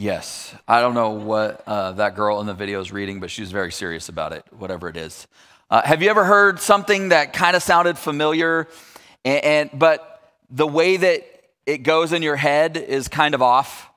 Yes. I don't know what uh, that girl in the video is reading, but she's very serious about it, whatever it is. Uh, have you ever heard something that kind of sounded familiar, and, and, but the way that it goes in your head is kind of off?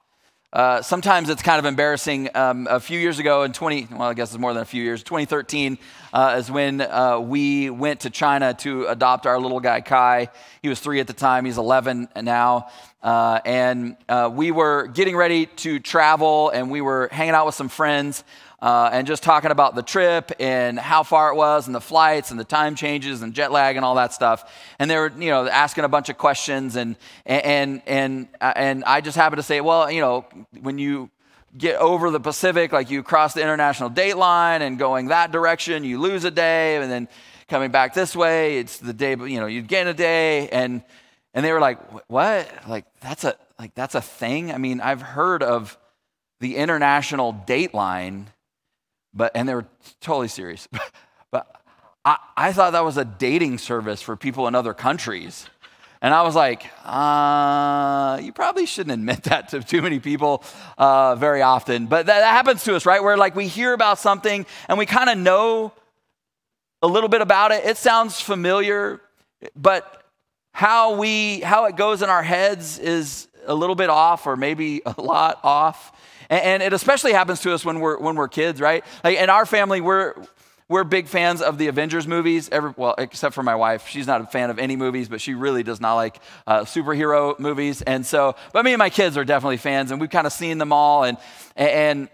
Uh, sometimes it's kind of embarrassing. Um, a few years ago, in 20, well, I guess it's more than a few years, 2013 uh, is when uh, we went to China to adopt our little guy, Kai. He was three at the time, he's 11 now. Uh, and uh, we were getting ready to travel, and we were hanging out with some friends uh, and just talking about the trip and how far it was and the flights and the time changes and jet lag and all that stuff. And they were, you know, asking a bunch of questions and and and and I just happened to say, well, you know, when you get over the Pacific, like you cross the international date line and going that direction, you lose a day, and then coming back this way, it's the day, you know, you gain a day, and and they were like, what? Like that's a like that's a thing. I mean, I've heard of the international date line but and they were totally serious. but I, I thought that was a dating service for people in other countries. And I was like, uh, you probably shouldn't admit that to too many people uh, very often. But that, that happens to us, right? Where like we hear about something and we kind of know a little bit about it. It sounds familiar, but how we how it goes in our heads is a little bit off, or maybe a lot off. And, it especially happens to us when we're, when we're kids, right? Like in our family, we're, we're big fans of the Avengers movies. Every, well, except for my wife, she's not a fan of any movies, but she really does not like uh, superhero movies. And so, but me and my kids are definitely fans, and we've kind of seen them all. And and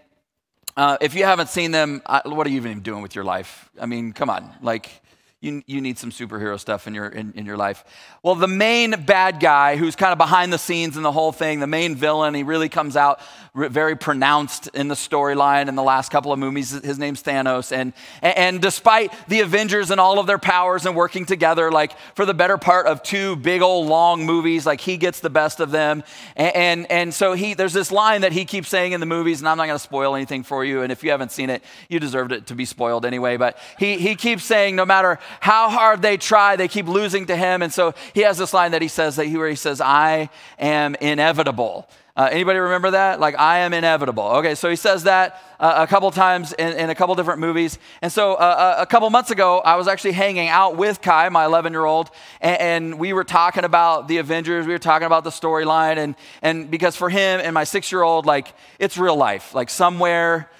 uh, if you haven't seen them, what are you even doing with your life? I mean, come on, like you, you need some superhero stuff in your, in, in your life. Well, the main bad guy who's kind of behind the scenes in the whole thing, the main villain, he really comes out very pronounced in the storyline in the last couple of movies. His name's Thanos. And, and despite the Avengers and all of their powers and working together, like for the better part of two big old long movies, like he gets the best of them. And, and, and so he, there's this line that he keeps saying in the movies, and I'm not going to spoil anything for you. And if you haven't seen it, you deserved it to be spoiled anyway. But he, he keeps saying, no matter how hard they try, they keep losing to him. And so he has this line that he says that he, where he says, I am inevitable. Uh, anybody remember that? Like, I am inevitable. Okay, so he says that uh, a couple times in, in, a couple different movies. And so uh, uh a couple months ago, I was actually hanging out with Kai, my 11 year old, and, and, we were talking about the Avengers. We were talking about the storyline. And, and because for him and my six year old, like, it's real life. Like, somewhere,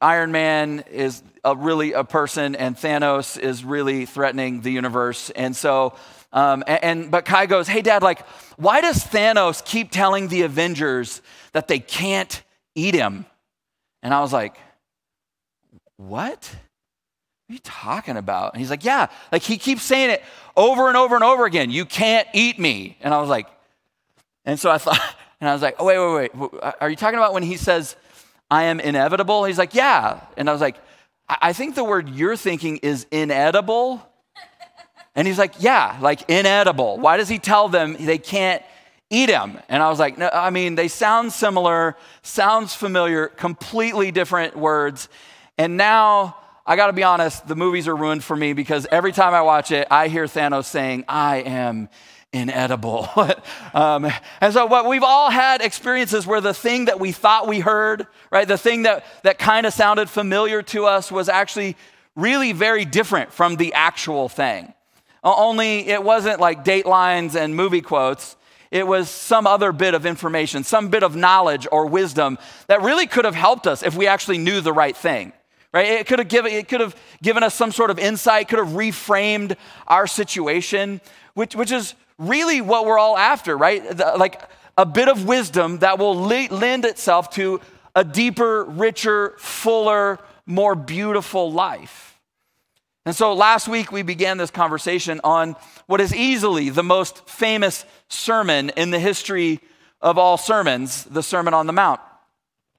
Iron Man is a, really a person, and Thanos is really threatening the universe. And so, um, and, and but Kai goes, "Hey, Dad, like, why does Thanos keep telling the Avengers that they can't eat him?" And I was like, "What?" What are you talking about? And he's like, Yeah, like he keeps saying it over and over and over again. You can't eat me. And I was like, and so I thought, and I was like, oh, wait, wait, wait. Are you talking about when he says, I am inevitable? He's like, Yeah. And I was like, I think the word you're thinking is inedible. And he's like, Yeah, like inedible. Why does he tell them they can't eat him? And I was like, No, I mean, they sound similar, sounds familiar, completely different words. And now, I gotta be honest, the movies are ruined for me because every time I watch it, I hear Thanos saying, I am inedible. um, and so, what we've all had experiences where the thing that we thought we heard, right, the thing that, that kind of sounded familiar to us was actually really very different from the actual thing. Only it wasn't like datelines and movie quotes. It was some other bit of information, some bit of knowledge or wisdom that really could have helped us if we actually knew the right thing. Right? It could have given, it could have given us some sort of insight, could have reframed our situation, which, which is really what we're all after, right? The, like a bit of wisdom that will le- lend itself to a deeper, richer, fuller, more beautiful life. And so last week we began this conversation on what is easily the most famous sermon in the history of all sermons, the Sermon on the Mount.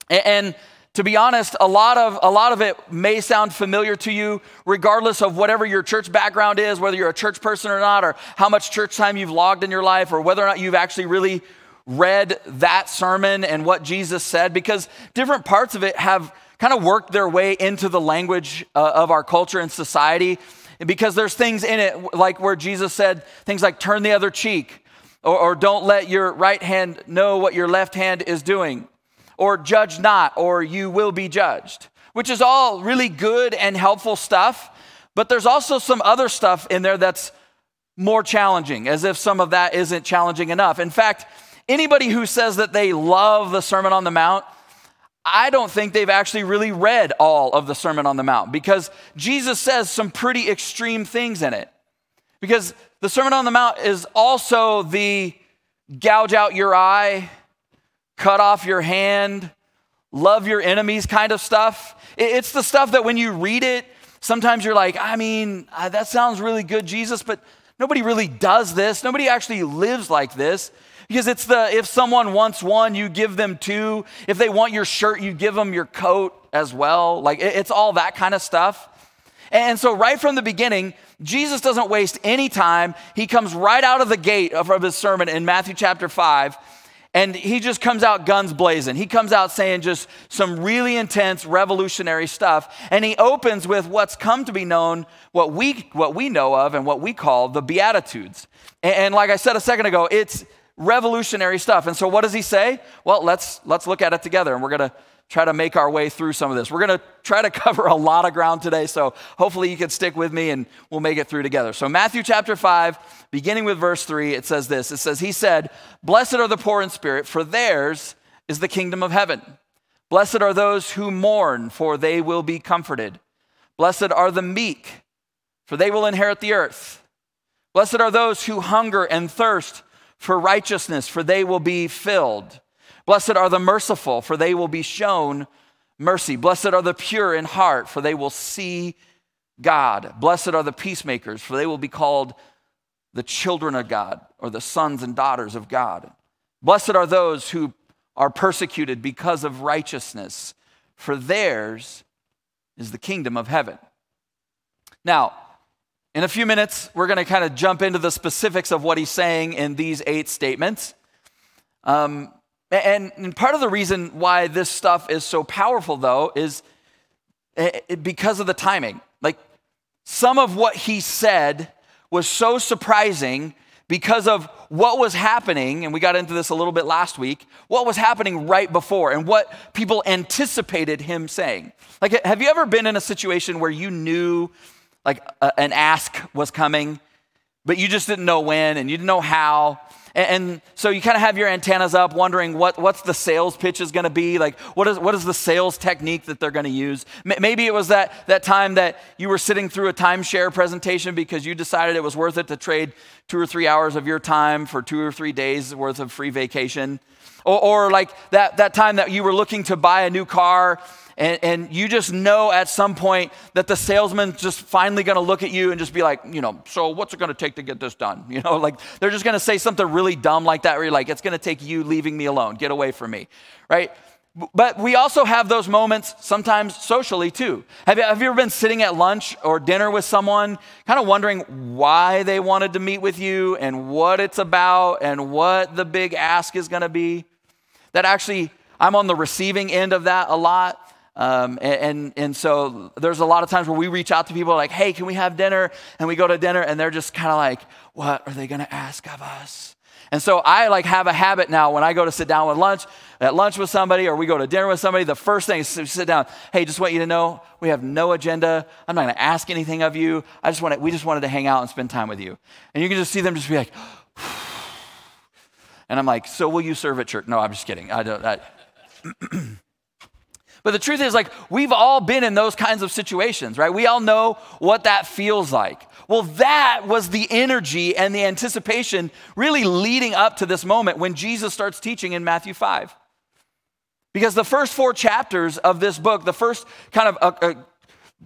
And to be honest, a lot of a lot of it may sound familiar to you, regardless of whatever your church background is, whether you're a church person or not, or how much church time you've logged in your life, or whether or not you've actually really read that sermon and what Jesus said, because different parts of it have kind of worked their way into the language uh, of our culture and society. Because there's things in it, like where Jesus said things like turn the other cheek, or, or don't let your right hand know what your left hand is doing or judge not, or you will be judged, which is all really good and helpful stuff. But there's also some other stuff in there that's more challenging, as if some of that isn't challenging enough. In fact, anybody who says that they love the Sermon on the Mount, I don't think they've actually really read all of the Sermon on the Mount because Jesus says some pretty extreme things in it. Because the Sermon on the Mount is also the gouge out your eye, cut off your hand, love your enemies kind of stuff. It's the stuff that when you read it, sometimes you're like, I mean, that sounds really good, Jesus, but nobody really does this. Nobody actually lives like this. Because it's the if someone wants one, you give them two. If they want your shirt, you give them your coat as well. Like it's all that kind of stuff. And so, right from the beginning, Jesus doesn't waste any time. He comes right out of the gate of his sermon in Matthew chapter 5, and he just comes out guns blazing. He comes out saying just some really intense, revolutionary stuff. And he opens with what's come to be known, what we, what we know of, and what we call the Beatitudes. And, and like I said a second ago, it's revolutionary stuff. And so what does he say? Well, let's let's look at it together and we're going to try to make our way through some of this. We're going to try to cover a lot of ground today, so hopefully you can stick with me and we'll make it through together. So Matthew chapter 5, beginning with verse 3, it says this. It says he said, "Blessed are the poor in spirit, for theirs is the kingdom of heaven. Blessed are those who mourn, for they will be comforted. Blessed are the meek, for they will inherit the earth. Blessed are those who hunger and thirst for righteousness, for they will be filled. Blessed are the merciful, for they will be shown mercy. Blessed are the pure in heart, for they will see God. Blessed are the peacemakers, for they will be called the children of God or the sons and daughters of God. Blessed are those who are persecuted because of righteousness, for theirs is the kingdom of heaven. Now, in a few minutes, we're going to kind of jump into the specifics of what he's saying in these eight statements. Um, and, and, part of the reason why this stuff is so powerful, though, is eh, eh, because of the timing. Like, some of what he said was so surprising because of what was happening, and we got into this a little bit last week, what was happening right before and what people anticipated him saying. Like, have you ever been in a situation where you knew like a, an ask was coming, but you just didn't know when and you didn't know how. And, so you kind of have your antennas up, wondering what, what's the sales pitch is going to be. Like, what is, what is the sales technique that they're going to use? Maybe it was that, that time that you were sitting through a timeshare presentation because you decided it was worth it to trade two or three hours of your time for two or three days worth of free vacation. Or, or like that, that time that you were looking to buy a new car and, and you just know at some point that the salesman's just finally to look at you and just be like, you know, so what's it to take to get this done? You know, like they're just to say something really dumb like that where you're like, it's to take you leaving me alone. Get away from me, right? But we also have those moments sometimes socially too. Have you, have you ever been sitting at lunch or dinner with someone, kind of wondering why they wanted to meet with you and what it's about and what the big ask is going to be? That actually, I'm on the receiving end of that a lot. Um, and, and, so there's a lot of times where we reach out to people like, hey, can we have dinner? And we go to dinner and they're just kind of like, what are they going to ask of us? And so I like have a habit now when I go to sit down with lunch, at lunch with somebody or we go to dinner with somebody, the first thing is to sit down. Hey, just want you to know we have no agenda. I'm not going to ask anything of you. I just want we just wanted to hang out and spend time with you. And you can just see them just be like, and I'm like, so will you serve at church? No, I'm just kidding. I don't. I, But the truth is, like, we've all been in those kinds of situations, right? We all know what that feels like. Well, that was the energy and the anticipation really leading up to this moment when Jesus starts teaching in Matthew 5. Because the first four chapters of this book, the first kind of uh, uh,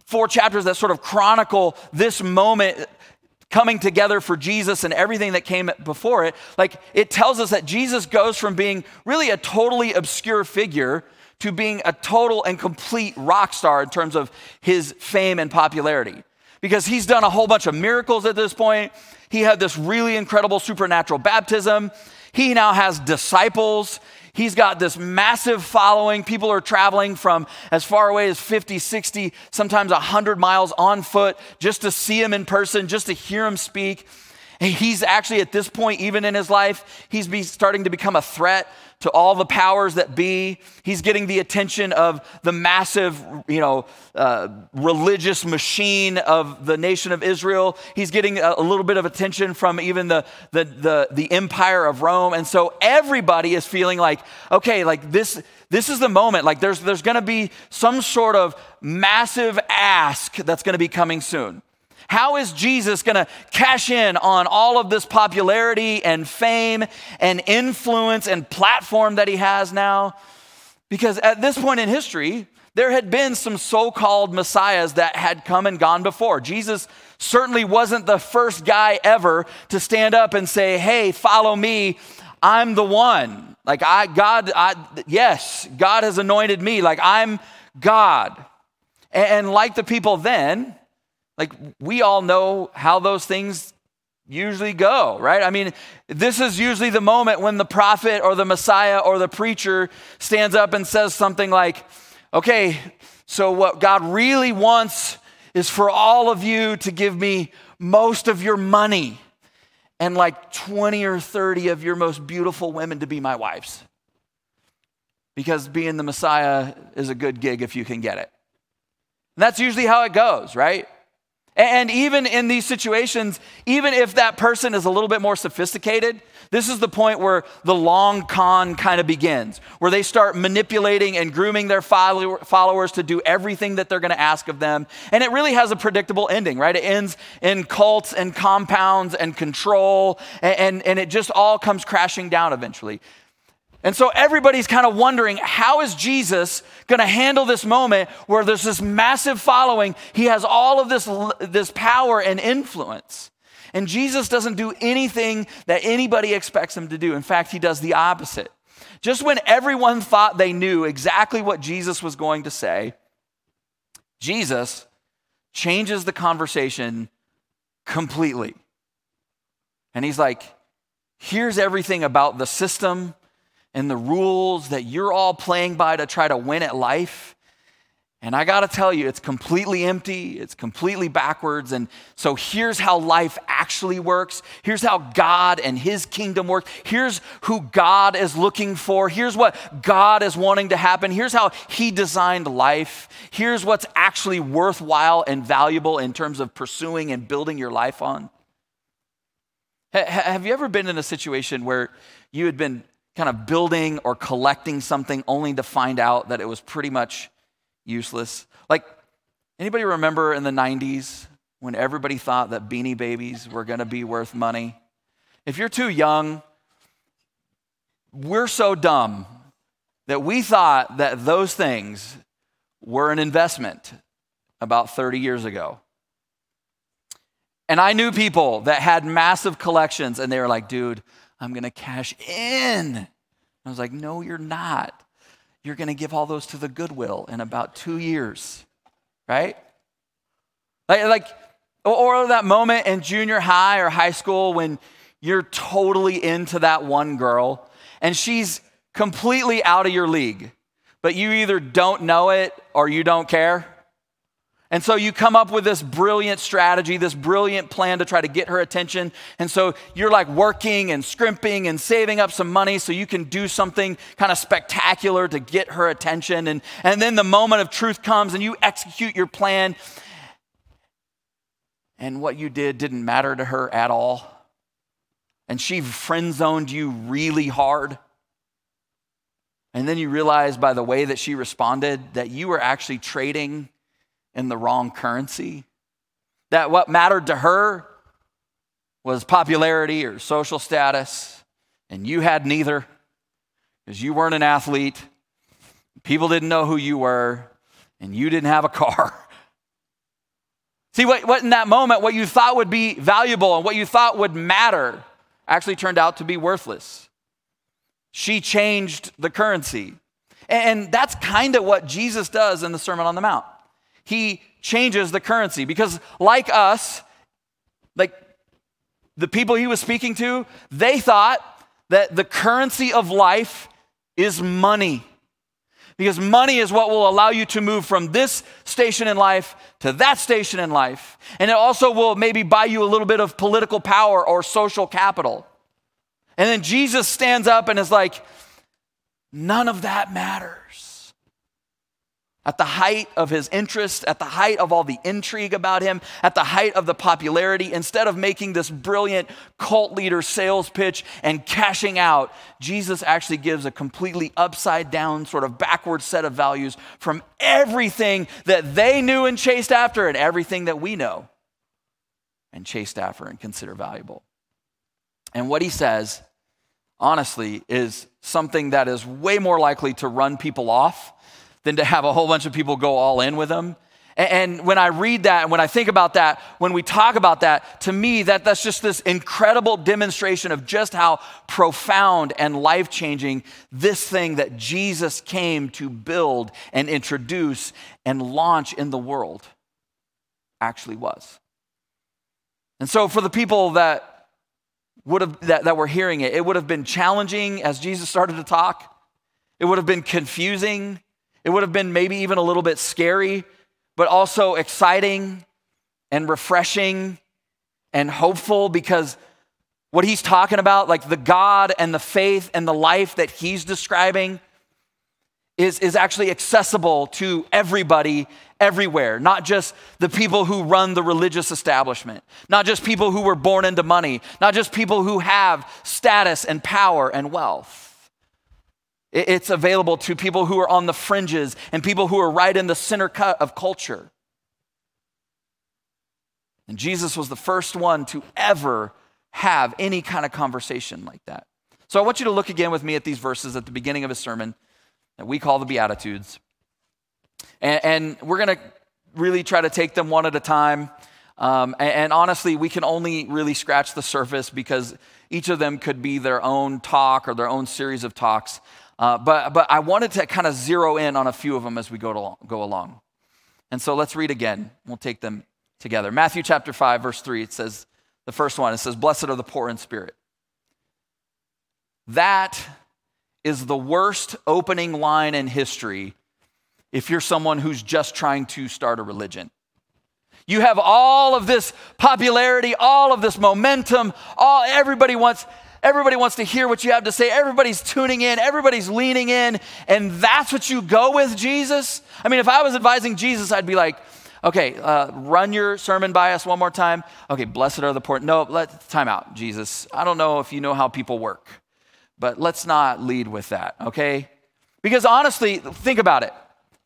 four chapters that sort of chronicle this moment coming together for Jesus and everything that came before it, like it tells us that Jesus goes from being really a totally obscure figure to being a total and complete rock star in terms of his fame and popularity. Because he's done a whole bunch of miracles at this point. He had this really incredible supernatural baptism. He now has disciples. He's got this massive following. People are traveling from as far away as 50, 60, sometimes 100 miles on foot just to see him in person, just to hear him speak. He's actually at this point, even in his life, he's starting to become a threat to all the powers that be. He's getting the attention of the massive, you know, uh, religious machine of the nation of Israel. He's getting a, a little bit of attention from even the, the, the, the empire of Rome. And so everybody is feeling like, okay, like this, this is the moment. Like there's, there's going to be some sort of massive ask that's going to be coming soon. How is Jesus going to cash in on all of this popularity and fame and influence and platform that he has now? Because at this point in history, there had been some so called messiahs that had come and gone before. Jesus certainly wasn't the first guy ever to stand up and say, Hey, follow me. I'm the one. Like, I, God, I, yes, God has anointed me. Like, I'm God. And, and like the people then, like, we all know how those things usually go, right? I mean, this is usually the moment when the prophet or the Messiah or the preacher stands up and says something like, okay, so what God really wants is for all of you to give me most of your money and like 20 or 30 of your most beautiful women to be my wives. Because being the Messiah is a good gig if you can get it. And that's usually how it goes, right? And even in these situations, even if that person is a little bit more sophisticated, this is the point where the long con kind of begins, where they start manipulating and grooming their followers to do everything that they're going to ask of them. And it really has a predictable ending, right? It ends in cults and compounds and control, and, and, it just all comes crashing down eventually. And so everybody's kind of wondering how is Jesus going to handle this moment where there's this massive following? He has all of this, this power and influence. And Jesus doesn't do anything that anybody expects him to do. In fact, he does the opposite. Just when everyone thought they knew exactly what Jesus was going to say, Jesus changes the conversation completely. And he's like, here's everything about the system and the rules that you're all playing by to try to win at life. And I gotta tell you, it's completely empty, it's completely backwards. And so here's how life actually works. Here's how God and His kingdom work. Here's who God is looking for. Here's what God is wanting to happen. Here's how He designed life. Here's what's actually worthwhile and valuable in terms of pursuing and building your life on. Have you ever been in a situation where you had been kind of building or collecting something only to find out that it was pretty much useless. Like, anybody remember in the 90s when everybody thought that beanie babies were going to be worth money? If you're too young, we're so dumb that we thought that those things were an investment about 30 years ago. And I knew people that had massive collections, and they were like, dude, I'm going to cash in. I was like, no, you're not. You're going to give all those to the Goodwill in about two years, right? Like, like, or that moment in junior high or high school when you're totally into that one girl and she's completely out of your league, but you either don't know it or you don't care. And so you come up with this brilliant strategy, this brilliant plan to try to get her attention. And so you're like working and scrimping and saving up some money so you can do something kind of spectacular to get her attention. And, and then the moment of truth comes and you execute your plan. And what you did didn't matter to her at all. And she friend zoned you really hard. And then you realize by the way that she responded that you were actually trading in the wrong currency. That what mattered to her was popularity or social status, and you had neither because you weren't an athlete. People didn't know who you were, and you didn't have a car. See, what, what in that moment, what you thought would be valuable and what you thought would matter actually turned out to be worthless. She changed the currency. And that's kind of what Jesus does in the Sermon on the Mount he changes the currency because, like us, like the people he was speaking to, they thought that the currency of life is money. Because money is what will allow you to move from this station in life to that station in life. And it also will maybe buy you a little bit of political power or social capital. And then Jesus stands up and is like, none of that matters. At the height of his interest, at the height of all the intrigue about him, at the height of the popularity, instead of making this brilliant cult leader sales pitch and cashing out, Jesus actually gives a completely upside down, sort of backward set of values from everything that they knew and chased after and everything that we know and chased after and consider valuable. And what he says, honestly, is something that is way more likely to run people off than to have a whole bunch of people go all in with them. And when I read that and when I think about that, when we talk about that, to me, that, that's just this incredible demonstration of just how profound and life changing this thing that Jesus came to build and introduce and launch in the world actually was. And so, for the people that would have that, that were hearing it, it would have been challenging as Jesus started to talk. It would have been confusing. It would have been maybe even a little bit scary, but also exciting and refreshing and hopeful because what he's talking about, like the God and the faith and the life that he's describing, is, is actually accessible to everybody everywhere, not just the people who run the religious establishment, not just people who were born into money, not just people who have status and power and wealth. It's available to people who are on the fringes and people who are right in the center cut of culture. And Jesus was the first one to ever have any kind of conversation like that. So I want you to look again with me at these verses at the beginning of his sermon that we call the Beatitudes. And, and we're going to really try to take them one at a time. Um, and, and honestly, we can only really scratch the surface because each of them could be their own talk or their own series of talks. Uh, but, but I wanted to kind of zero in on a few of them as we go, to, go along. And so let's read again. We'll take them together. Matthew chapter 5, verse 3, it says, the first one, it says, Blessed are the poor in spirit. That is the worst opening line in history if you're someone who's just trying to start a religion. You have all of this popularity, all of this momentum, all everybody wants Everybody wants to hear what you have to say. Everybody's tuning in. Everybody's leaning in. And that's what you go with, Jesus? I mean, if I was advising Jesus, I'd be like, okay, uh, run your sermon by us one more time. Okay, blessed are the poor. No, let time out, Jesus. I don't know if you know how people work, but let's not lead with that, okay? Because honestly, think about it.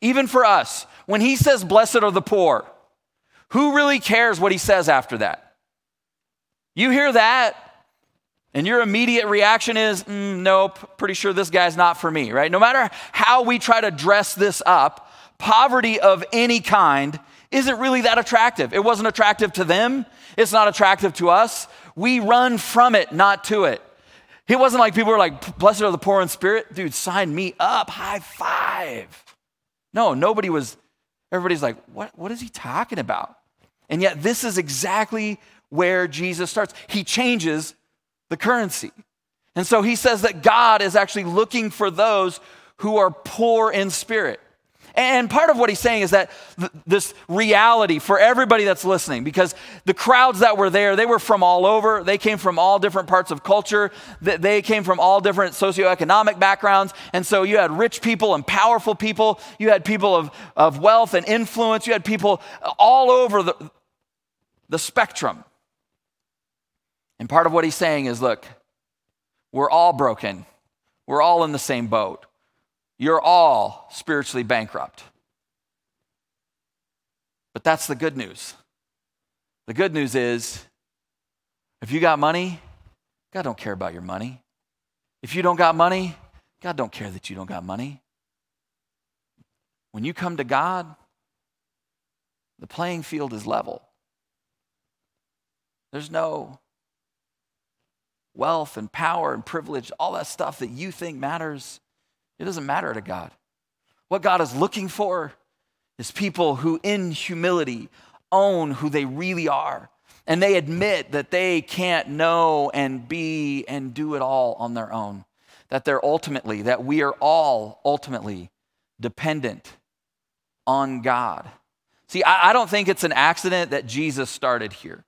Even for us, when he says, blessed are the poor, who really cares what he says after that? You hear that, and your immediate reaction is, mm, nope, pretty sure this guy's not for me, right? No matter how we try to dress this up, poverty of any kind isn't really that attractive. It wasn't attractive to them, it's not attractive to us. We run from it, not to it. It wasn't like people were like, blessed are the poor in spirit. Dude, sign me up, high five. No, nobody was, everybody's like, what, what is he talking about? And yet, this is exactly where Jesus starts. He changes the currency. And so he says that God is actually looking for those who are poor in spirit. And part of what he's saying is that th- this reality for everybody that's listening, because the crowds that were there, they were from all over. They came from all different parts of culture. They came from all different socioeconomic backgrounds. And so you had rich people and powerful people. You had people of, of wealth and influence. You had people all over the, the spectrum. And part of what he's saying is look, we're all broken. We're all in the same boat. You're all spiritually bankrupt. But that's the good news. The good news is if you got money, God don't care about your money. If you don't got money, God don't care that you don't got money. When you come to God, the playing field is level. There's no wealth and power and privilege, all that stuff that you think matters, it doesn't matter to God. What God is looking for is people who, in humility, own who they really are. And they admit that they can't know and be and do it all on their own. That they're ultimately, that we are all ultimately dependent on God. See, I, don't think it's an accident that Jesus started here.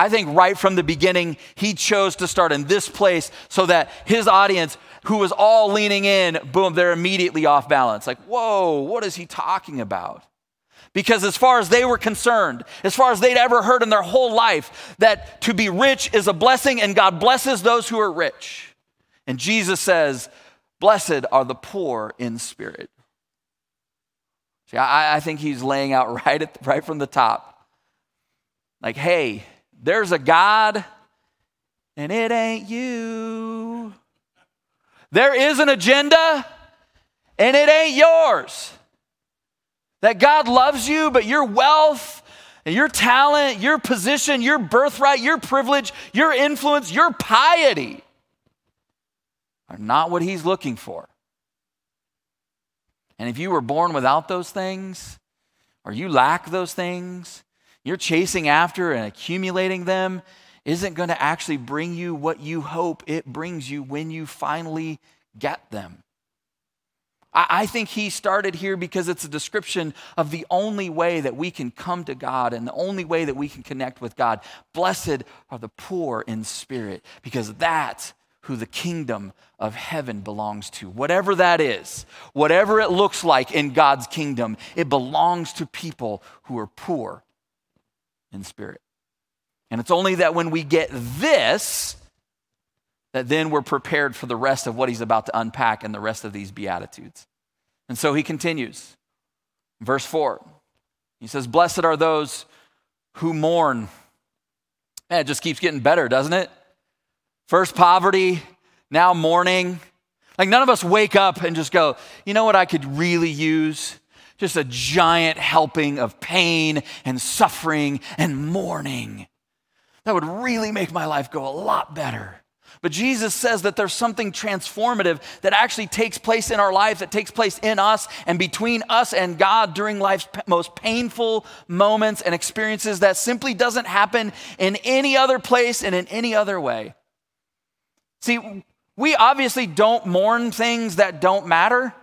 I think right from the beginning, he chose to start in this place so that his audience, who was all leaning in, boom, they're immediately off balance. Like, whoa, what is he talking about? Because as far as they were concerned, as far as they'd ever heard in their whole life, that to be rich is a blessing and God blesses those who are rich. And Jesus says, Blessed are the poor in spirit. See, I, I think he's laying out right, at, right from the top. Like, hey, there's a God, and it ain't you. There is an agenda, and it ain't yours. That God loves you, but your wealth and your talent, your position, your birthright, your privilege, your influence, your piety are not what He's looking for. And if you were born without those things, or you lack those things, you're chasing after and accumulating them isn't going to actually bring you what you hope it brings you when you finally get them. I think he started here because it's a description of the only way that we can come to God and the only way that we can connect with God. Blessed are the poor in spirit, because that's who the kingdom of heaven belongs to. Whatever that is, whatever it looks like in God's kingdom, it belongs to people who are poor in spirit. And it's only that when we get this, that then we're prepared for the rest of what he's about to unpack and the rest of these Beatitudes. And so he continues. Verse 4, he says, Blessed are those who mourn. Man, it just keeps getting better, doesn't it? First poverty, now mourning. Like none of us wake up and just go, you know what I could really use? Just a giant helping of pain and suffering and mourning. That would really make my life go a lot better. But Jesus says that there's something transformative that actually takes place in our lives, that takes place in us and between us and God during life's most painful moments and experiences that simply doesn't happen in any other place and in any other way. See, we obviously don't mourn things that don't matter.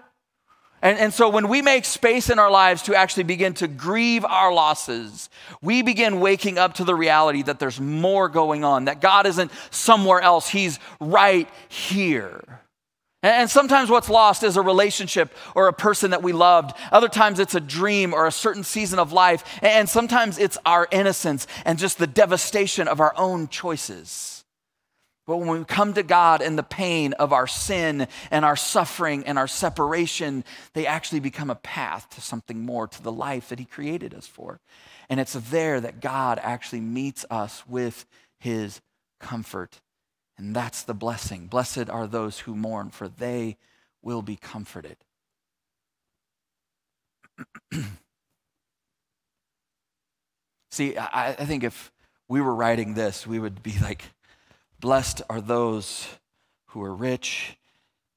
And, and so when we make space in our lives to actually begin to grieve our losses, we begin waking up to the reality that there's more going on, that God isn't somewhere else, He's right here. And sometimes what's lost is a relationship or a person that we loved. Other times it's a dream or a certain season of life. And sometimes it's our innocence and just the devastation of our own choices. But when we come to God in the pain of our sin and our suffering and our separation, they actually become a path to something more, to the life that He created us for. And it's there that God actually meets us with His comfort. And that's the blessing. Blessed are those who mourn, for they will be comforted. See, I, I think if we were writing this, we would be like, Blessed are those who are rich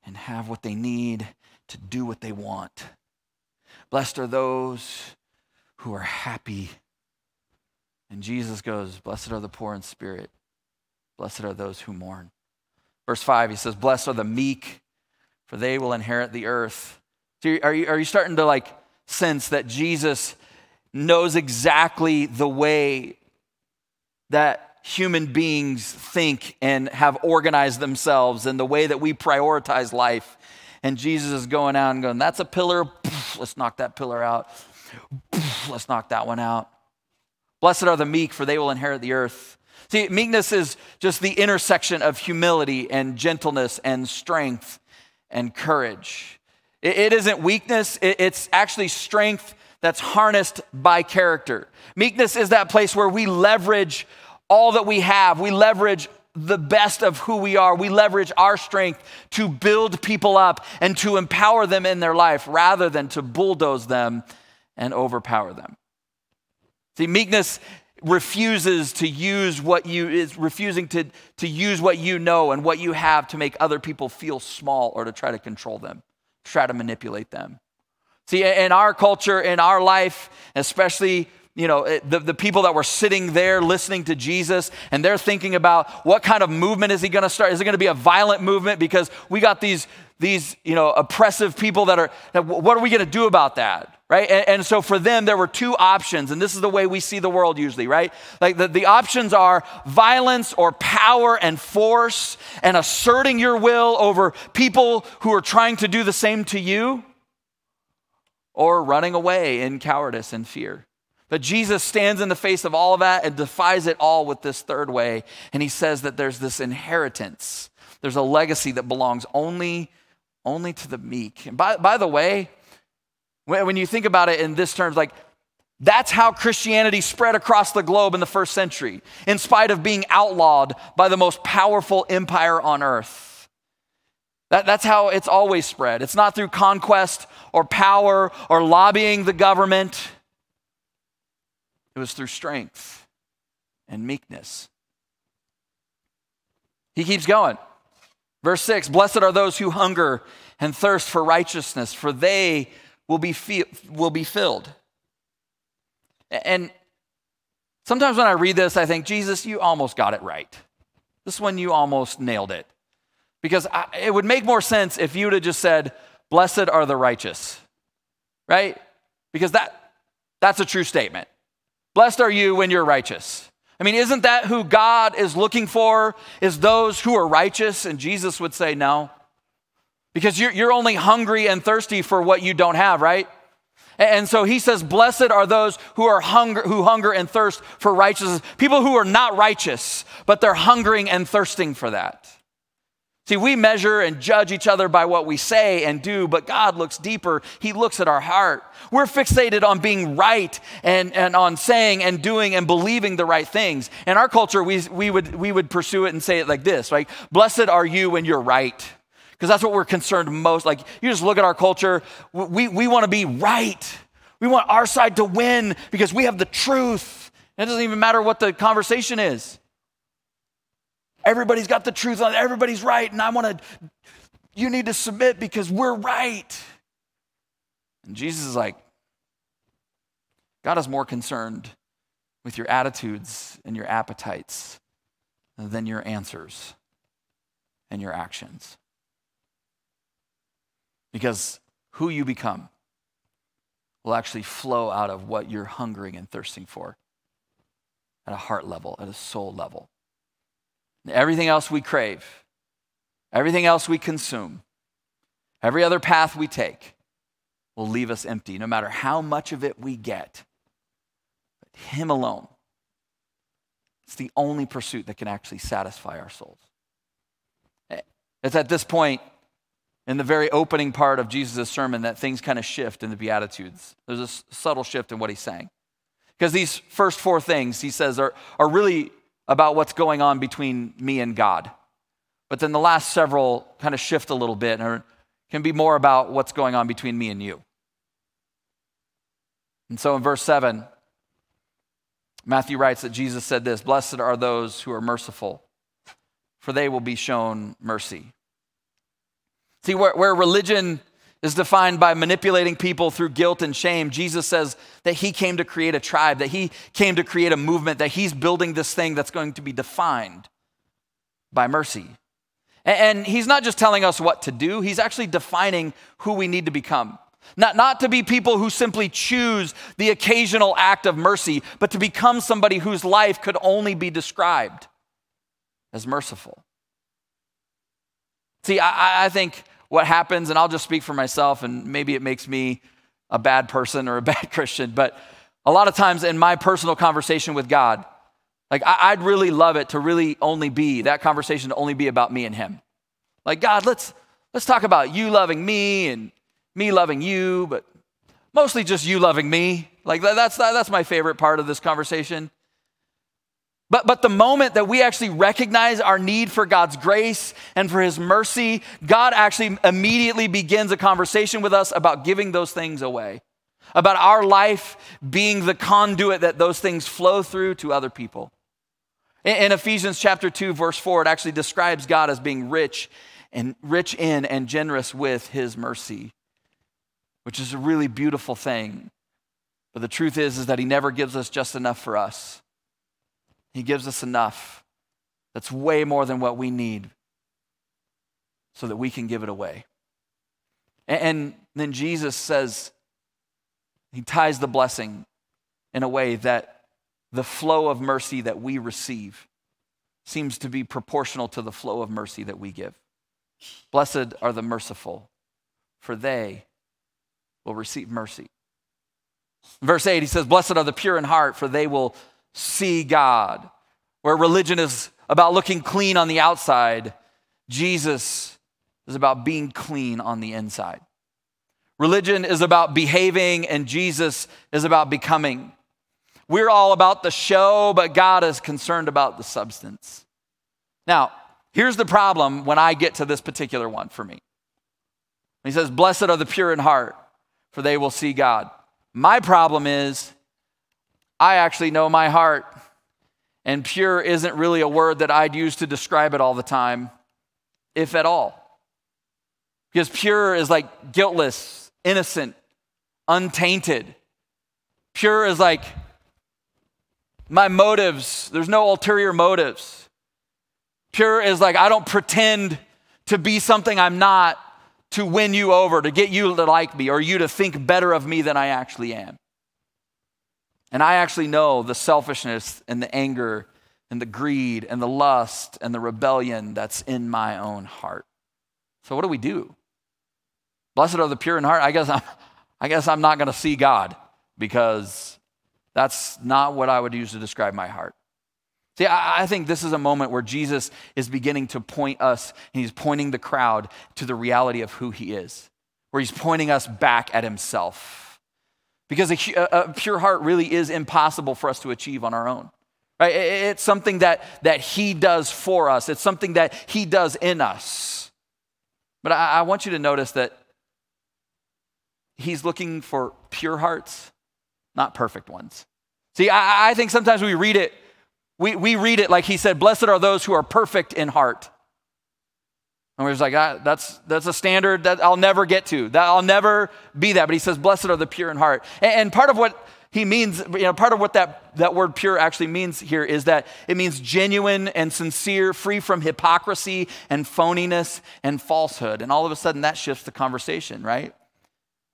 and have what they need to do what they want. Blessed are those who are happy. And Jesus goes, Blessed are the poor in spirit. Blessed are those who mourn. Verse 5, he says, Blessed are the meek, for they will inherit the earth. So are you, are you starting to like sense that Jesus knows exactly the way that human beings think and have organized themselves and the way that we prioritize life. And Jesus is going out and going, That's a pillar. Let's knock that pillar out. Let's knock that one out. Blessed are the meek, for they will inherit the earth. See, meekness is just the intersection of humility and gentleness and strength and courage. it isn't weakness, it's actually strength that's harnessed by character. Meekness is that place where we leverage all that we have. We leverage the best of who we are. We leverage our strength to build people up and to empower them in their life rather than to bulldoze them and overpower them. See, meekness refuses to use what you is refusing to, to use what you know and what you have to make other people feel small or to try to control them, try to manipulate them. See, in our culture, in our life, especially you know, eh, the, the people that were sitting there listening to Jesus, and they're thinking about what kind of movement is he going to start? Is it going to be a violent movement? Because we got these these you know oppressive people that are what are we going to do about that right and, and, so for them there were two options and this is the way we see the world usually right like the, the options are violence or power and force and asserting your will over people who are trying to do the same to you or running away in cowardice and fear but Jesus stands in the face of all of that and defies it all with this third way. And he says that there's this inheritance, there's a legacy that belongs only only to the meek. And by, by the way, when, you think about it in this terms, like that's how Christianity spread across the globe in the first century, in spite of being outlawed by the most powerful empire on earth. That, that's how it's always spread. It's not through conquest or power or lobbying the government, it was through strength and meekness. He keeps going. Verse 6 Blessed are those who hunger and thirst for righteousness, for they will be, will be filled. And sometimes when I read this, I think, Jesus, you almost got it right. This one, you almost nailed it. Because I, it would make more sense if you would have just said, Blessed are the righteous, right? Because that, that's a true statement. Blessed are you when you're righteous. I mean, isn't that who God is looking for? Is those who are righteous? And Jesus would say, no. Because you're, you're only hungry and thirsty for what you don't have, right? And so he says, Blessed are those who are hunger, who hunger and thirst for righteousness. People who are not righteous, but they're hungering and thirsting for that. See, we measure and judge each other by what we say and do, but God looks deeper. He looks at our heart. We're fixated on being right and, and on saying and doing and believing the right things. In our culture, we, we, would, we would pursue it and say it like this, like, blessed are you when you're right. Because that's what we're concerned most. Like, you just look at our culture, we, we want to be right. We want our side to win because we have the truth. It doesn't even matter what the conversation is. Everybody's got the truth on everybody's right, and I want to, you need to submit because we're right. And Jesus is like, God is more concerned with your attitudes and your appetites than your answers and your actions. Because who you become will actually flow out of what you're hungering and thirsting for at a heart level, at a soul level. Everything else we crave, everything else we consume, every other path we take will leave us empty, no matter how much of it we get. But Him alone, it's the only pursuit that can actually satisfy our souls. It's at this point in the very opening part of Jesus' sermon that things kind of shift in the Beatitudes. There's a subtle shift in what he's saying. Because these first four things, he says, are, are really about what's going on between me and God. But then the last several kind of shift a little bit and can be more about what's going on between me and you. And so in verse 7, Matthew writes that Jesus said this Blessed are those who are merciful, for they will be shown mercy. See, where, where religion is defined by manipulating people through guilt and shame. Jesus says that he came to create a tribe, that he came to create a movement, that he's building this thing that's going to be defined by mercy. And he's not just telling us what to do, he's actually defining who we need to become. Not, not to be people who simply choose the occasional act of mercy, but to become somebody whose life could only be described as merciful. See, I, I think what happens, and I'll just speak for myself, and maybe it makes me a bad person or a bad Christian, but a lot of times in my personal conversation with God, like I'd really love it to really only be that conversation to only be about me and Him. Like God, let's let's talk about you loving me and me loving you, but mostly just you loving me. Like that's that's my favorite part of this conversation. But, but the moment that we actually recognize our need for God's grace and for His mercy, God actually immediately begins a conversation with us about giving those things away, about our life being the conduit that those things flow through to other people. In, in Ephesians chapter 2, verse 4, it actually describes God as being rich and rich in and generous with His mercy, which is a really beautiful thing. But the truth is, is that He never gives us just enough for us. He gives us enough that's way more than what we need so that we can give it away. And then Jesus says, He ties the blessing in a way that the flow of mercy that we receive seems to be proportional to the flow of mercy that we give. Blessed are the merciful, for they will receive mercy. verse 8, he says, Blessed are the pure in heart, for they will see God. Where religion is about looking clean on the outside, Jesus is about being clean on the inside. Religion is about behaving, and Jesus is about becoming. We're all about the show, but God is concerned about the substance. Now, here's the problem when I get to this particular one for me. He says, Blessed are the pure in heart, for they will see God. My problem is, I actually know my heart, and pure isn't really a word that I'd use to describe it all the time, if at all. Because pure is like guiltless, innocent, untainted. Pure is like my motives, there's no ulterior motives. Pure is like, I don't pretend to be something I'm not to win you over, to get you to like me, or you to think better of me than I actually am. And I actually know the selfishness and the anger and the greed and the lust and the rebellion that's in my own heart. So, what do we do? Blessed are the pure in heart. I guess I'm, I guess I'm not going to see God because that's not what I would use to describe my heart. See, I, I think this is a moment where Jesus is beginning to point us, and he's pointing the crowd to the reality of who he is, where he's pointing us back at himself. Because a, a pure heart really is impossible for us to achieve on our own. Right? It's something that, that he does for us, it's something that he does in us. But I, I want you to notice that he's looking for pure hearts not perfect ones. See, I, I think sometimes we read it, we, we read it like he said, Blessed are those who are perfect in heart. And we're just like, ah, that's, that's a standard that I'll never get to. That I'll never be that. But he says, Blessed are the pure in heart. And, and part of what he means, you know, part of what that, that word pure actually means here is that it means genuine and sincere, free from hypocrisy and phoniness and falsehood. And all of a sudden that shifts the conversation, right?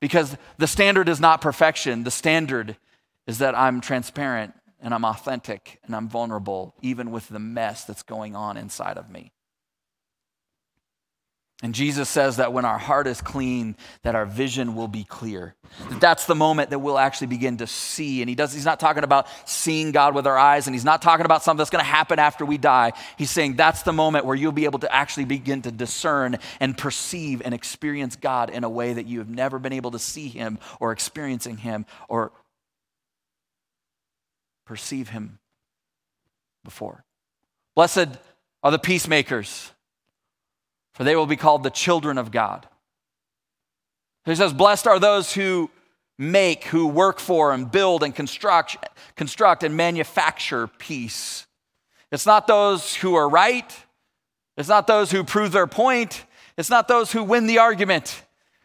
Because the standard is not perfection. The standard is that I'm transparent and I'm authentic and I'm vulnerable, even with the mess that's going on inside of me. And Jesus says that when our heart is clean, that our vision will be clear. That's the moment that we'll actually begin to see. And he does, he's not talking about seeing God with our eyes, and he's not talking about something that's going to happen after we die. He's saying that's the moment where you'll be able to actually begin to discern and perceive and experience God in a way that you have never been able to see him or experiencing him or perceive him before. Blessed are the peacemakers for they will be called the children of God. He says, Blessed are those who make, who work for, and build and construct, construct and manufacture peace. It's not those who are right, it's not those who prove their point, it's not those who win the argument,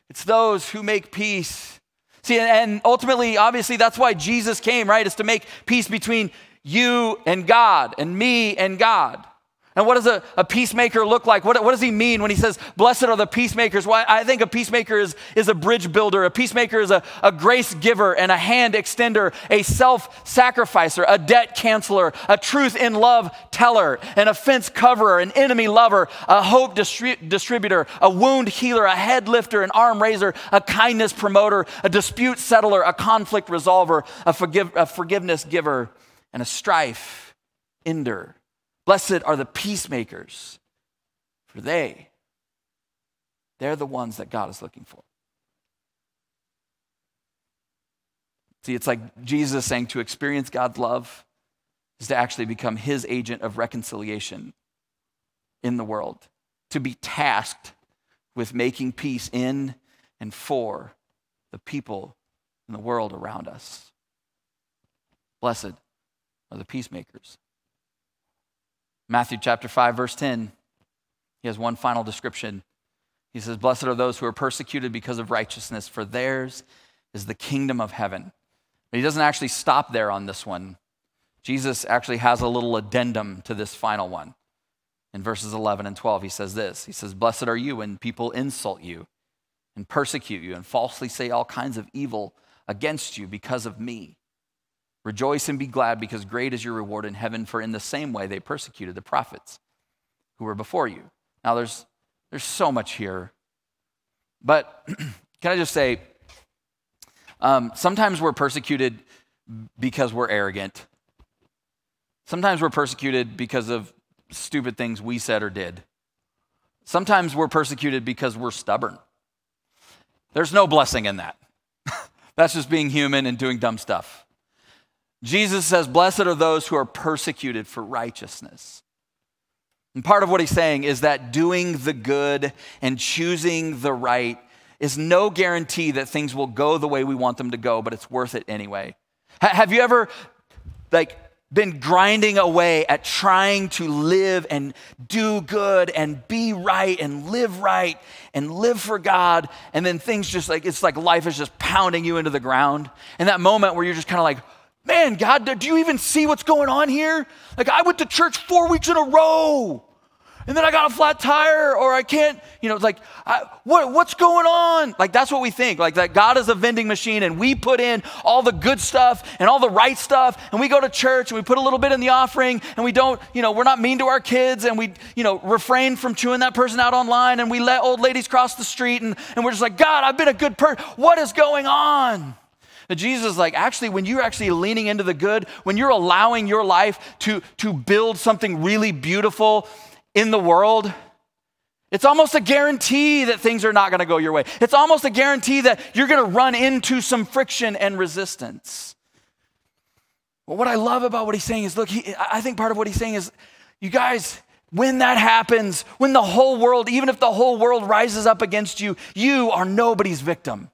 it's those who make peace. See, and ultimately, obviously, that's why Jesus came, right? Is to make peace between you and God, and me and God. And what does a, a peacemaker look like? What, what, does he mean when he says, Blessed are the peacemakers? Well, I think a peacemaker is, is a bridge builder. A peacemaker is a, a grace giver and a hand extender, a self sacrificer, a debt canceller, a truth in love teller, an offense coverer, an enemy lover, a hope distri- distributor, a wound healer, a head lifter, an arm raiser, a kindness promoter, a dispute settler, a conflict resolver, a, forgive, a forgiveness giver, and a strife ender. Blessed are the peacemakers, for they, they're the ones that God is looking for. See, it's like Jesus saying to experience God's love is to actually become his agent of reconciliation in the world, to be tasked with making peace in and for the people in the world around us. Blessed are the peacemakers. Matthew chapter 5, verse 10, he has one final description. He says, Blessed are those who are persecuted because of righteousness, for theirs is the kingdom of heaven. But he doesn't actually stop there on this one. Jesus actually has a little addendum to this final one. In verses 11 and 12, he says this He says, Blessed are you when people insult you and persecute you and falsely say all kinds of evil against you because of me. Rejoice and be glad because great is your reward in heaven, for in the same way they persecuted the prophets who were before you. Now, there's, there's so much here. But can I just say, um, sometimes we're persecuted because we're arrogant. Sometimes we're persecuted because of stupid things we said or did. Sometimes we're persecuted because we're stubborn. There's no blessing in that. That's just being human and doing dumb stuff. Jesus says, Blessed are those who are persecuted for righteousness. And part of what he's saying is that doing the good and choosing the right is no guarantee that things will go the way we want them to go, but it's worth it anyway. have you ever, like, been grinding away at trying to live and do good and be right and live right and live for God. And then things just like, it's like life is just pounding you into the ground. And that moment where you're just kind of like, man, God, do you even see what's going on here? Like, I went to church four weeks in a row and then I got a flat tire, or I can't, you know, it's like, I, what, what's going on? Like, that's what we think. Like, that God is a vending machine, and we put in all the good stuff and all the right stuff, and we go to church and we put a little bit in the offering, and we don't, you know, we're not mean to our kids, and we, you know, refrain from chewing that person out online, and we let old ladies cross the street, and, and we're just like, God, I've been a good person. What is going on? Jesus is like, actually, when you're actually leaning into the good, when you're allowing your life to, to build something really beautiful, in the world, it's almost a guarantee that things are not going to go your way. It's almost a guarantee that you're going to run into some friction and resistance. But what I love about what he's saying is look, he, I think part of what he's saying is, you guys, when that happens, when the whole world, even if the whole world rises up against you, you are nobody's victim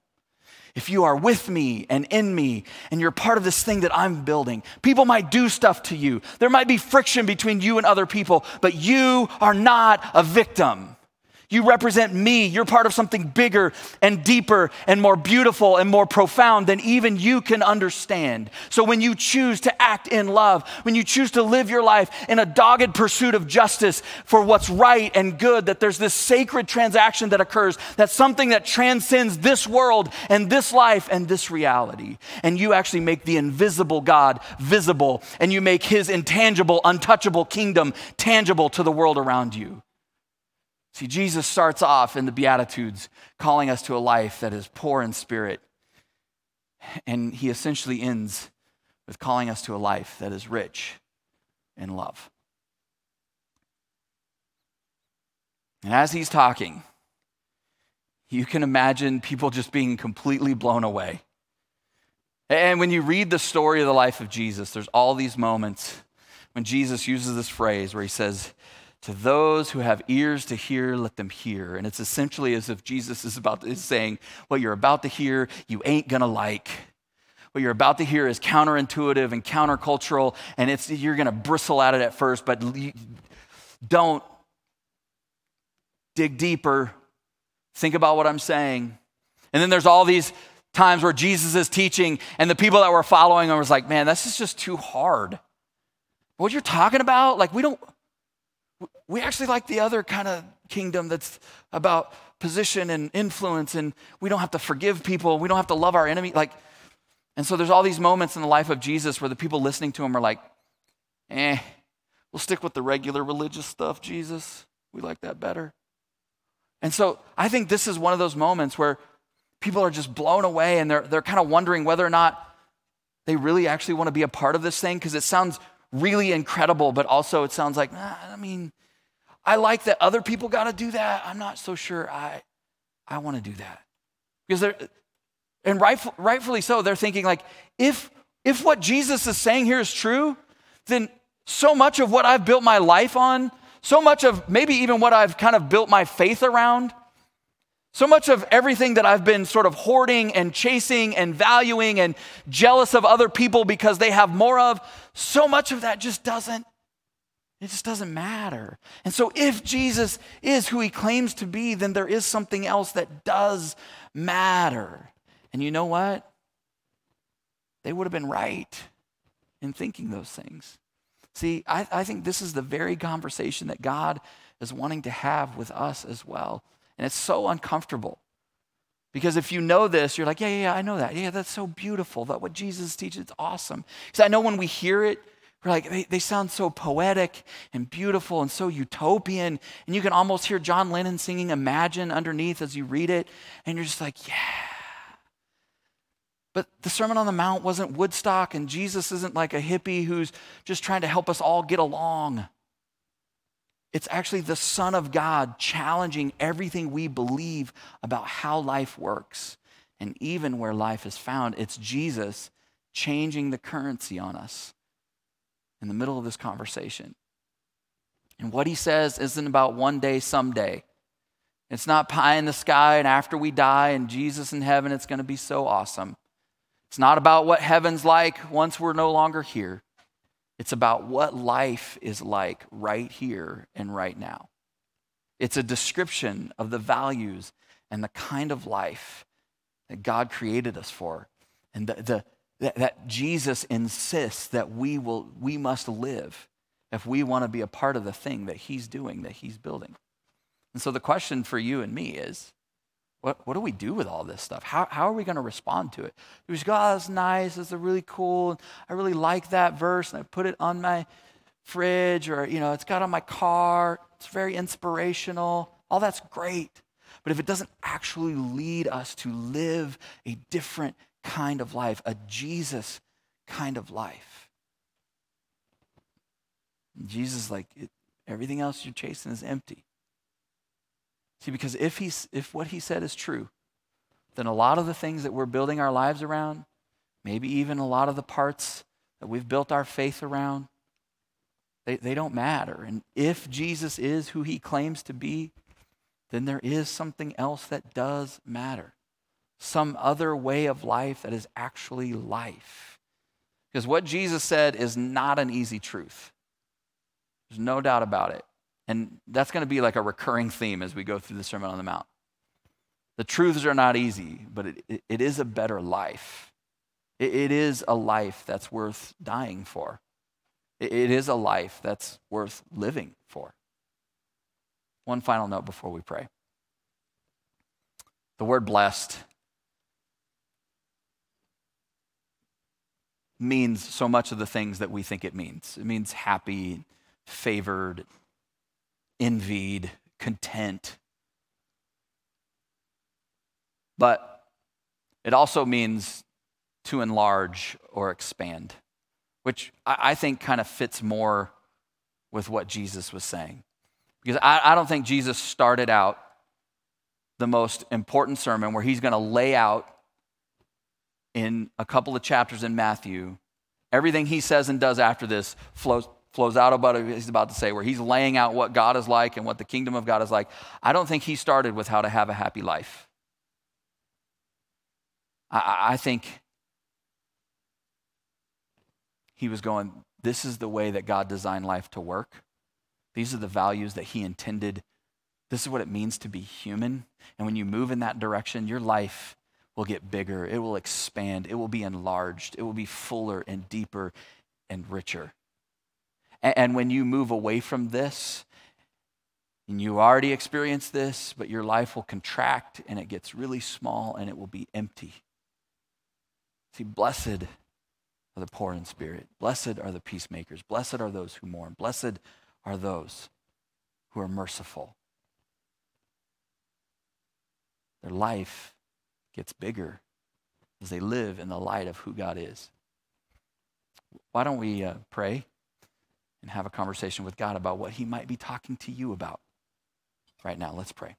if you are with me and in me and you're part of this thing that I'm building. People might do stuff to you. There might be friction between you and other people, but you are not a victim. You represent me. You're part of something bigger and deeper and more beautiful and more profound than even you can understand. So when you choose to act in love, when you choose to live your life in a dogged pursuit of justice for what's right and good, that there's this sacred transaction that occurs, that's something that transcends this world and this life and this reality. And you actually make the invisible God visible and you make his intangible, untouchable kingdom tangible to the world around you. See, Jesus starts off in the Beatitudes calling us to a life that is poor in spirit. And he essentially ends with calling us to a life that is rich in love. And as he's talking, you can imagine people just being completely blown away. And when you read the story of the life of Jesus, there's all these moments when Jesus uses this phrase where he says, to those who have ears to hear, let them hear. And it's essentially as if Jesus is about is saying, what you're about to hear, you ain't gonna like. What you're about to hear is counterintuitive and countercultural, and it's you're gonna bristle at it at first, but don't dig deeper. Think about what I'm saying. And then there's all these times where Jesus is teaching, and the people that were following him was like, man, this is just too hard. What you're talking about, like we don't we actually like the other kind of kingdom that's about position and influence, and we don't have to forgive people. We don't have to love our enemy. Like, and so there's all these moments in the life of Jesus where the people listening to him are like, eh, we'll stick with the regular religious stuff, Jesus. We like that better. And so I think this is one of those moments where people are just blown away and they're, they're kind of wondering whether or not they really actually want to be a part of this thing because it sounds really incredible, but also it sounds like, nah, I mean, I like that other people got to do that. I'm not so sure I, I want to do that. Because they're, and rightful, rightfully so, they're thinking like, if, if what Jesus is saying here is true, then so much of what I've built my life on, so much of maybe even what I've kind of built my faith around, so much of everything that I've been sort of hoarding and chasing and valuing and jealous of other people because they have more of, so much of that just doesn't it just doesn't matter. And so if Jesus is who he claims to be, then there is something else that does matter. And you know what? They would have been right in thinking those things. See, I, I think this is the very conversation that God is wanting to have with us as well. And it's so uncomfortable Because if you know this, you're like, yeah, yeah, yeah, I know that. Yeah, that's so beautiful. That what Jesus teaches, it's awesome. Because I know when we hear it, we're like, they, they sound so poetic and beautiful and so utopian. And you can almost hear John Lennon singing Imagine underneath as you read it. And you're just like, yeah. But the Sermon on the Mount wasn't Woodstock, and Jesus isn't like a hippie who's just trying to help us all get along. It's actually the Son of God challenging everything we believe about how life works. And even where life is found, it's Jesus changing the currency on us in the middle of this conversation. And what he says isn't about one day, someday. It's not pie in the sky and after we die and Jesus in heaven, it's going to be so awesome. It's not about what heaven's like once we're no longer here. It's about what life is like right here and right now. It's a description of the values and the kind of life that God created us for and the, the that, that Jesus insists that we, will, we must live if we want to be a part of the thing that he's doing, that he's building. And so the question for you and me is what, what do we do with all this stuff? How, how are we going to respond to it? We just go, oh, that's nice. That's really cool. I really like that verse. And I put it on my fridge or, you know, it's got on my car. It's very inspirational. All that's great. But if it doesn't actually lead us to live a different kind of life, a Jesus kind of life. Jesus, like, it, everything else you're chasing is empty. See, because if, he's, if what he said is true, then a lot of the things that we're building our lives around, maybe even a lot of the parts that we've built our faith around, they, they don't matter. And if Jesus is who he claims to be, then there is something else that does matter some other way of life that is actually life. Because what Jesus said is not an easy truth. There's no doubt about it. And that's going to be like a recurring theme as we go through the Sermon on the Mount. The truths are not easy, but it, it, is a better life. It, it is a life that's worth dying for. It, it is a life that's worth living for. One final note before we pray. The word blessed means so much of the things that we think it means. It means happy, favored, envied, content. But it also means to enlarge or expand, which I, think kind of fits more with what Jesus was saying. Because I, I don't think Jesus started out the most important sermon where he's going to lay out in a couple of chapters in Matthew, everything he says and does after this flows, flows out about what he's about to say, where he's laying out what God is like and what the kingdom of God is like. I don't think he started with how to have a happy life. I, I think he was going, This is the way that God designed life to work. These are the values that he intended. This is what it means to be human. And when you move in that direction, your life will get bigger, it will expand, it will be enlarged, it will be fuller and deeper and richer. And, when you move away from this, and you already experienced this, but your life will contract and it gets really small and it will be empty. See, blessed are the poor in spirit. Blessed are the peacemakers. Blessed are those who mourn. Blessed are those who are merciful. Their life gets bigger as they live in the light of who God is. Why don't we uh, pray and have a conversation with God about what He might be talking to you about right now? Let's pray.